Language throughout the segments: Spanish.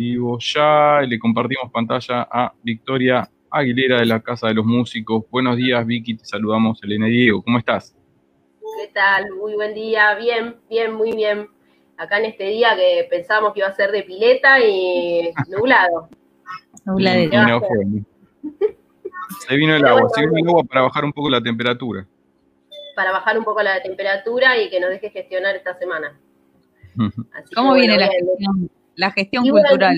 vivo ya, le compartimos pantalla a Victoria Aguilera de la Casa de los Músicos. Buenos días, Vicky, te saludamos, Elena y Diego, ¿cómo estás? ¿Qué tal? Muy buen día, bien, bien, muy bien. Acá en este día que pensábamos que iba a ser de pileta y nublado. nublado. Se vino el agua, se vino el agua para bajar un poco la temperatura. Para bajar un poco la temperatura y que nos deje gestionar esta semana. ¿Cómo viene la gestión? La gestión cultural.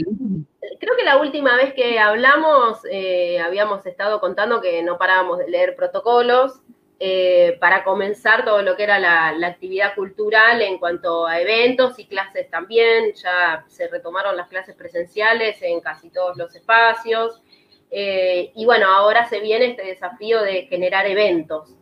creo que la última vez que hablamos eh, habíamos estado contando que no parábamos de leer protocolos eh, para comenzar todo lo que era la, actividad cultural en cuanto a eventos y clases también. Ya se retomaron las clases presenciales en casi todos los espacios. Eh, y bueno, ahora se viene este desafío de generar eventos.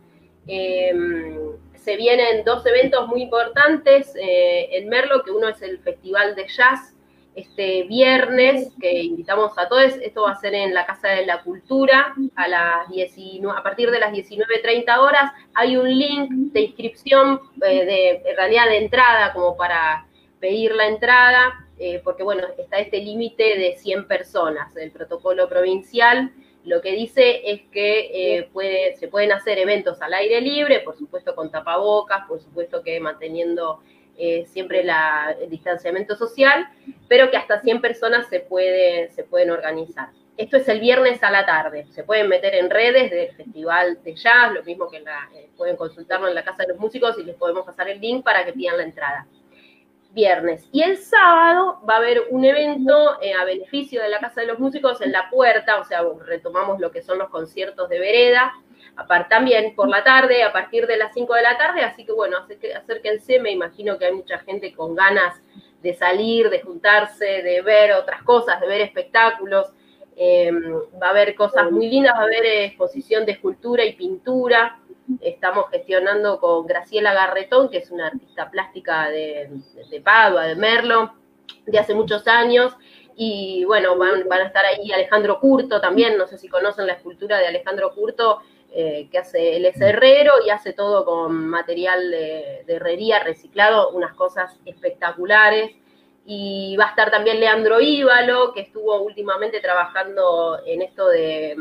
se vienen dos eventos muy importantes en Merlo, que uno es el Festival de Jazz, este viernes, que invitamos a todos. Esto va a ser en la Casa de la Cultura a, las 19, a partir de las 19.30 horas. Hay un link de inscripción, eh, de, en realidad de entrada, como para pedir la entrada, eh, porque bueno, está este límite de 100 personas. El protocolo provincial lo que dice es que eh, puede, se pueden hacer eventos al aire libre, por supuesto con tapabocas, por supuesto que manteniendo eh, siempre el distanciamiento social, pero que hasta 100 personas se, se pueden organizar. Esto es el viernes a la tarde. Se pueden meter en redes del Festival de Jazz, lo mismo que eh, pueden consultarlo en la Casa de los Músicos y les podemos pasar el link para que pidan la entrada. Viernes. Y el sábado va a haber un evento eh, a beneficio de la Casa de los Músicos en la puerta, o sea, retomamos lo que son los conciertos de vereda también por la tarde, a partir de las 5 de la tarde, así que bueno, acérquense, me imagino que hay mucha gente con ganas de salir, de juntarse, de ver otras cosas, de ver espectáculos, em, va a haber cosas muy lindas, va a haber exposición de escultura y pintura, estamos gestionando con Graciela Garretón, que es una artista plástica de, Padua, de Merlo, de hace muchos años, y bueno, van, van, a estar ahí Alejandro Curto también, no sé si conocen la escultura de Alejandro Curto, eh, que hace, él es herrero y hace todo con material de, herrería reciclado, unas cosas espectaculares. Y va a estar también Leandro Íbalo, que estuvo últimamente trabajando en esto de,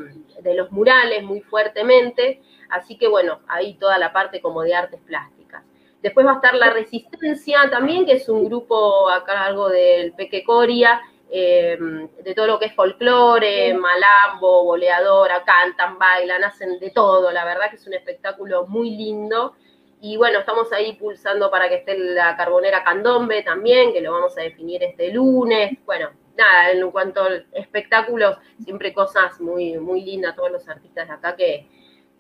los murales muy fuertemente. Así que bueno, ahí toda la parte como de artes plásticas. Después va a estar La Resistencia también, que es un grupo a cargo del Peque Coria, Em, de todo lo que es folclore, malambo, boleadora, cantan, bailan, hacen de todo, la verdad que es un espectáculo muy lindo. Y bueno, estamos ahí pulsando para que esté la carbonera candombe también, que lo vamos a definir este lunes. Bueno, nada, en cuanto a espectáculos, siempre cosas muy, muy lindas, todos los artistas de acá que,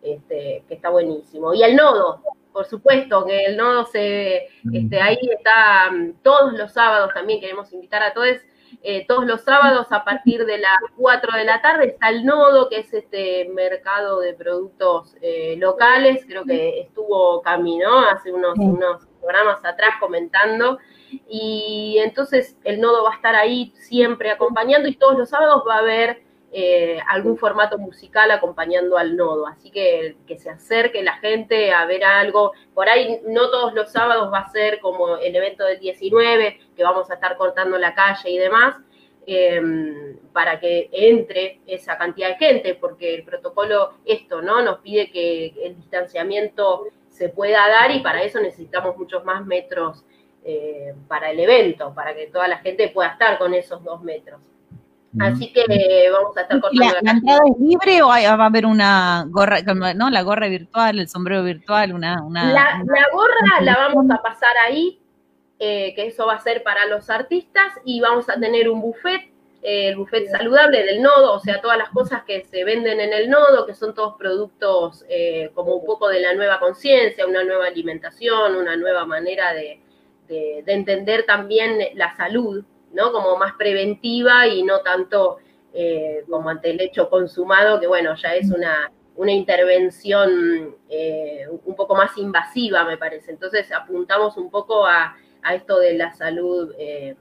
este, que está buenísimo. Y el nodo, por supuesto, que el nodo se, este, ahí está mm, todos los sábados también, queremos invitar a todos eh, todos los sábados a partir de las 4 de la tarde está el Nodo, que es este mercado de productos eh, locales. Creo que estuvo Camino hace unos, unos programas atrás comentando. Y entonces el Nodo va a estar ahí siempre acompañando y todos los sábados va a haber eh, algún formato musical acompañando al nodo. Así que que se acerque la gente a ver algo. Por ahí no todos los sábados va a ser como el evento del 19, que vamos a estar cortando la calle y demás, em, para que entre esa cantidad de gente, porque el protocolo esto, ¿no? Nos pide que el distanciamiento se pueda dar y para eso necesitamos muchos más metros eh, para el evento, para que toda la gente pueda estar con esos dos metros. Así que vamos a estar cortando la, la, entrada es libre o va a haber una gorra, no? La gorra virtual, el sombrero virtual, una... una la, gorra la vamos a pasar ahí, eh, que eso va a ser para los artistas, y vamos a tener un buffet, eh, el buffet saludable del nodo, o sea, todas las cosas que se venden en el nodo, que son todos productos eh, como un poco de la nueva conciencia, una nueva alimentación, una nueva manera de, de entender también la salud ¿no? Como más preventiva y no tanto eh, como ante el hecho consumado, que bueno, ya es una, una intervención eh, un poco más invasiva, me parece. Entonces apuntamos un poco a, esto de la salud eh,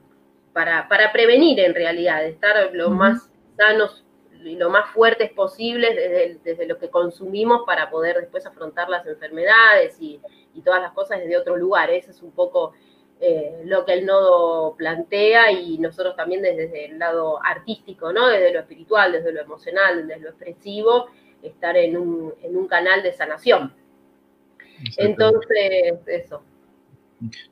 para, prevenir en realidad, estar lo más sanos y lo más fuertes posibles desde, desde, lo que consumimos para poder después afrontar las enfermedades y, y todas las cosas desde otro lugar. Ese es un poco eh, lo que el nodo plantea y nosotros también desde el lado artístico, ¿no? Desde lo espiritual, desde lo emocional, desde lo expresivo, estar en un, en un canal de sanación. Entonces, eso.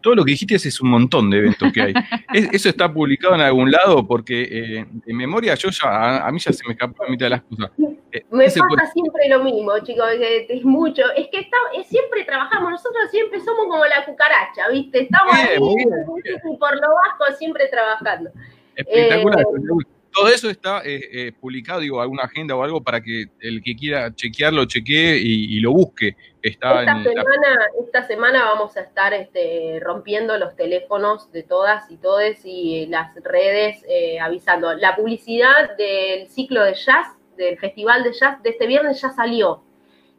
Todo lo que dijiste es un montón de eventos que hay. ¿Eso está publicado en algún lado? Porque eh, en memoria yo ya, a, mí ya se me escapó la mitad de las cosas. Eh, me pasa siempre lo mismo, chicos, es, mucho. Es que está, siempre trabajamos, nosotros siempre somos como la cucaracha, ¿viste? Estamos ahí, por lo bajo siempre trabajando. Espectacular. Eh, todo eso está eh, eh, publicado, digo, alguna agenda o algo para que el que quiera chequearlo, chequee y, lo busque. Está esta, semana, esta semana vamos a estar este, rompiendo los teléfonos de todas y todes y las redes eh, avisando. La publicidad del ciclo de jazz, del festival de jazz de este viernes ya salió.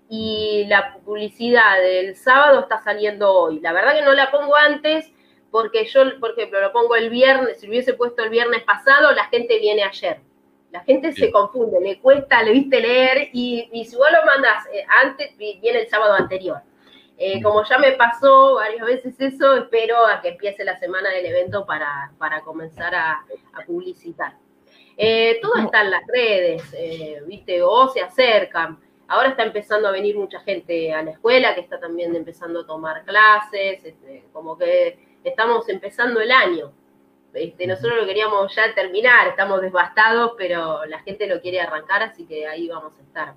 Y la publicidad del sábado está saliendo hoy. La verdad que no la pongo antes porque yo, por ejemplo, lo pongo el viernes, si lo hubiese puesto el viernes pasado, la gente viene ayer. La gente se confunde, le cuesta, le viste leer, y, si vos lo mandás eh, antes, viene el sábado anterior. Eh, como ya me pasó varias veces eso, espero a que empiece la semana del evento para, comenzar a, publicitar. Eh, todo está en las redes, ¿viste? O se acercan. Ahora está empezando a venir mucha gente a la escuela que está también empezando a tomar clases, este, como que estamos empezando el año. Este, nosotros lo queríamos ya terminar, estamos devastados, pero la gente lo quiere arrancar, así que ahí vamos a estar.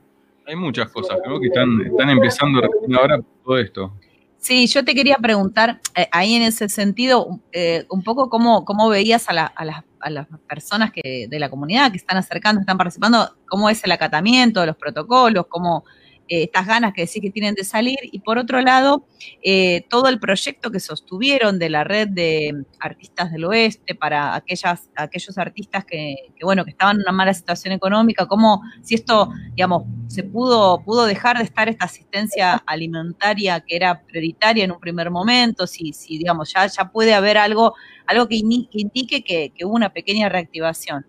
Hay muchas cosas, creo que están, están empezando ahora todo esto. Sí, yo te quería preguntar, eh, ahí en ese sentido, eh, un poco cómo, cómo veías a, a, las personas que, de la comunidad que están acercando, están participando, cómo es el acatamiento, los protocolos, cómo, eh, estas ganas que decís que tienen de salir, y por otro lado, eh, todo el proyecto que sostuvieron de la red de artistas del oeste para aquellas, aquellos artistas que, bueno, que estaban en una mala situación económica, cómo si esto, digamos, se pudo, pudo dejar de estar esta asistencia alimentaria que era prioritaria en un primer momento, si, si digamos, ya, ya puede haber algo, algo que, indique que hubo una pequeña reactivación.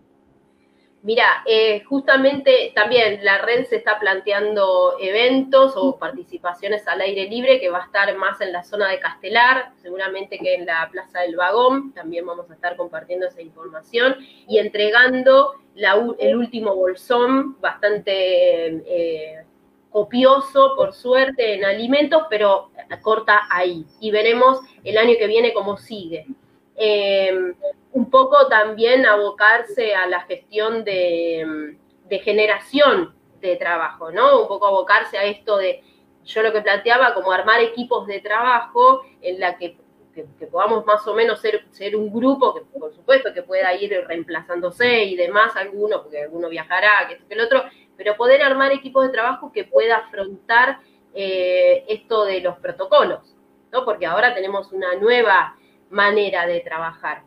Mira, eh, justamente también la red se está planteando eventos o participaciones al aire libre que va a estar más en la zona de Castelar, seguramente que en la Plaza del Vagón, también vamos a estar compartiendo esa información y entregando el último bolsón bastante eh, copioso, por suerte, en alimentos, pero corta ahí. Y veremos el año que viene cómo sigue. Eh, un poco también abocarse a la gestión de, generación de trabajo, ¿no? Un poco abocarse a esto de, yo lo que planteaba como armar equipos de trabajo en la que, podamos más o menos ser, ser un grupo que por supuesto que pueda ir reemplazándose y demás, alguno, porque alguno viajará, que esto que el otro, pero poder armar equipos de trabajo que pueda afrontar eh, esto de los protocolos, ¿no? Porque ahora tenemos una nueva manera de trabajar.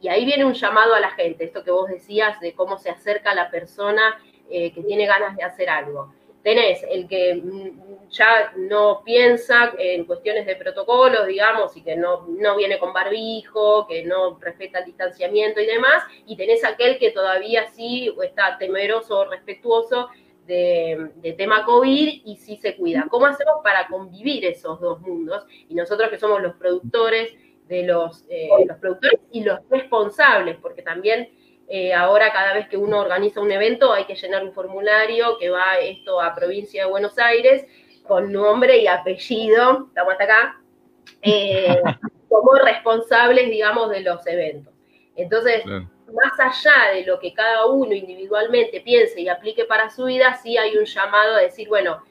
Y, ahí viene un llamado a la gente, esto que vos decías de cómo se acerca la persona eh, que tiene ganas de hacer algo. Tenés el que mm, ya no piensa en cuestiones de protocolos, digamos, y que no, no viene con barbijo, que no respeta el distanciamiento y demás, y tenés aquel que todavía sí está temeroso o respetuoso de, de, tema COVID y sí se cuida. ¿Cómo hacemos para convivir esos dos mundos? Y nosotros que somos los productores de los, eh, los productores y los responsables, porque también eh, ahora cada vez que uno organiza un evento hay que llenar un formulario que va esto a provincia de Buenos Aires con nombre y apellido, estamos hasta acá, eh, como responsables, digamos, de los eventos. Entonces, más allá de lo que cada uno individualmente piense y aplique para su vida, sí hay un llamado a decir, bueno,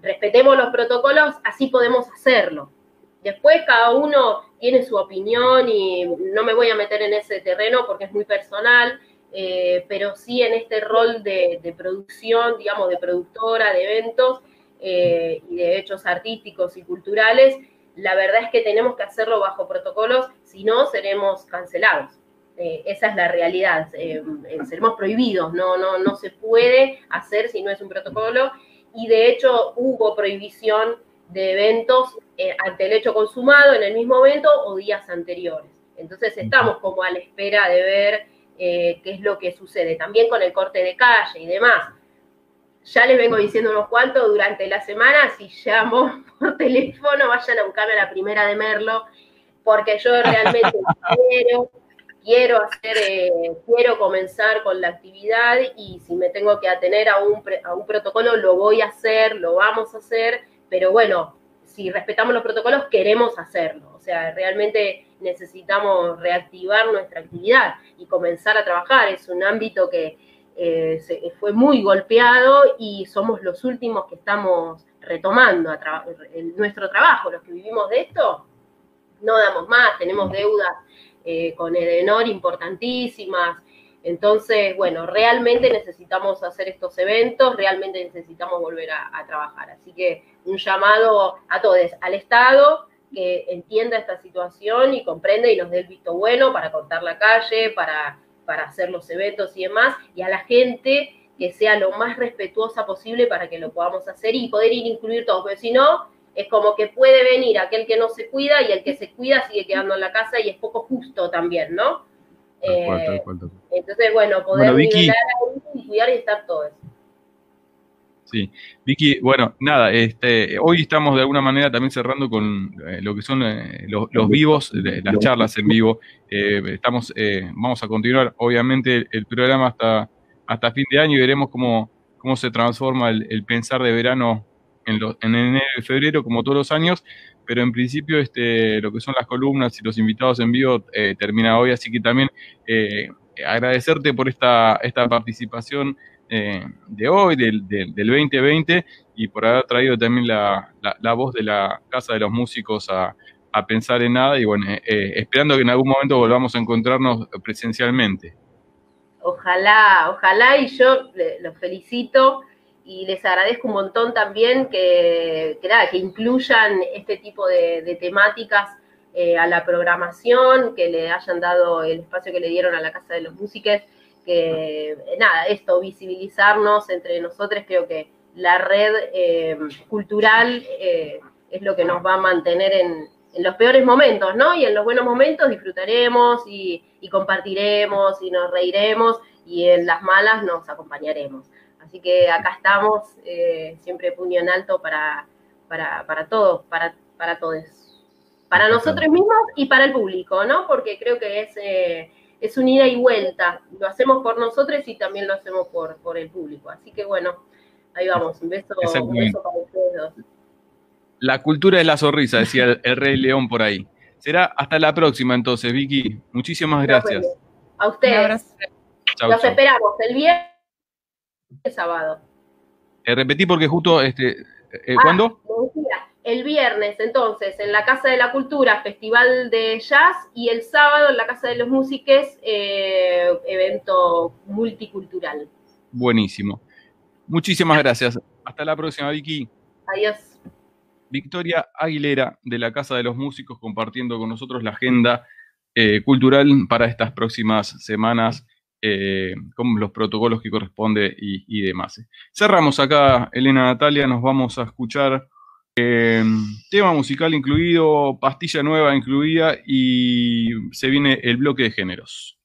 respetemos los protocolos, así podemos hacerlo. Después cada uno tiene su opinión y no me voy a meter en ese terreno porque es muy personal, eh, pero sí en este rol de, producción, digamos, de productora de eventos eh, y de hechos artísticos y culturales, la verdad es que tenemos que hacerlo bajo protocolos, si no seremos cancelados. Eh, esa es la realidad, seremos prohibidos, no, no, no se puede hacer si no es un protocolo y de hecho hubo prohibición de eventos eh, ante el hecho consumado en el mismo evento o días anteriores. Entonces estamos como a la espera de ver eh, qué es lo que sucede. También con el corte de calle y demás. Ya les vengo diciendo unos cuantos durante la semana, si llamo por teléfono, vayan a buscarme a la primera de Merlo. porque yo realmente quiero, quiero hacer, eh, quiero comenzar con la actividad y si me tengo que atener a un, a un protocolo, lo voy a hacer, lo vamos a hacer, pero bueno, si respetamos los protocolos, queremos hacerlo. O sea, realmente necesitamos reactivar nuestra actividad y comenzar a trabajar. Es un ámbito que eh, fue muy golpeado y somos los últimos que estamos retomando nuestro trabajo. Los que vivimos de esto, no damos más, tenemos deudas eh, con Edenor importantísimas. Entonces, bueno, realmente necesitamos hacer estos eventos, realmente necesitamos volver a, trabajar. Así que un llamado a todos, al Estado, que entienda esta situación y comprende y nos dé el visto bueno para cortar la calle, para, para hacer los eventos y demás, y a la gente que sea lo más respetuosa posible para que lo podamos hacer y poder ir incluir todos, porque si no, es como que puede venir aquel que no se cuida y el que se cuida sigue quedando en la casa y es poco justo también, ¿no? Eh, entonces, bueno, poder nivelar y cuidar y estar todos. Sí, Vicky, bueno, nada, este, hoy estamos de alguna manera también cerrando con eh, lo que son eh, los, vivos, las charlas en vivo. estamos, vamos a continuar, obviamente, el programa hasta, hasta fin de año y veremos cómo, cómo se transforma el, pensar de verano en, en enero y febrero, como todos los años pero en principio este, lo que son las columnas y los invitados en vivo eh, termina hoy, así que también eh, agradecerte por esta, esta participación eh, de hoy, del, del, 2020, y por haber traído también la, la, voz de la Casa de los Músicos a, a pensar en nada, y bueno, esperando que en algún momento volvamos a encontrarnos presencialmente. Ojalá, ojalá, y yo los felicito y les agradezco un montón también que, que, incluyan este tipo de, temáticas eh, a la programación, que le hayan dado el espacio que le dieron a la Casa de los Músicos, que nada, esto, visibilizarnos entre nosotros, creo que la red eh, cultural eh, es lo que nos va a mantener en, en, los peores momentos, ¿no? Y en los buenos momentos disfrutaremos y, y compartiremos y nos reiremos y en las malas nos acompañaremos. Así que acá estamos, eh, siempre puño en alto para, para, para todos, para, para todos. Para nosotros mismos y para el público, ¿no? Porque creo que es, eh, es un ida y vuelta. Lo hacemos por nosotros y también lo hacemos por, por el público. Así que bueno, ahí vamos. Un beso, un beso para ustedes dos. La cultura es la sonrisa, decía el, Rey León por ahí. Será hasta la próxima entonces, Vicky. Muchísimas gracias. A ustedes. Los esperamos el viernes el sábado. Eh, repetí porque justo, este, eh, ah, ¿cuándo? El viernes, entonces, en la Casa de la Cultura, Festival de Jazz, y el sábado en la Casa de los Músiques, eh, evento multicultural. Buenísimo. Muchísimas gracias. Hasta la próxima, Vicky. Adiós. Victoria Aguilera, de la Casa de los Músicos, compartiendo con nosotros la agenda cultural para estas próximas semanas eh, con los protocolos que corresponde y, demás. Cerramos acá, Elena Natalia, nos vamos a escuchar eh, tema musical incluido, pastilla nueva incluida y se viene el bloque de géneros.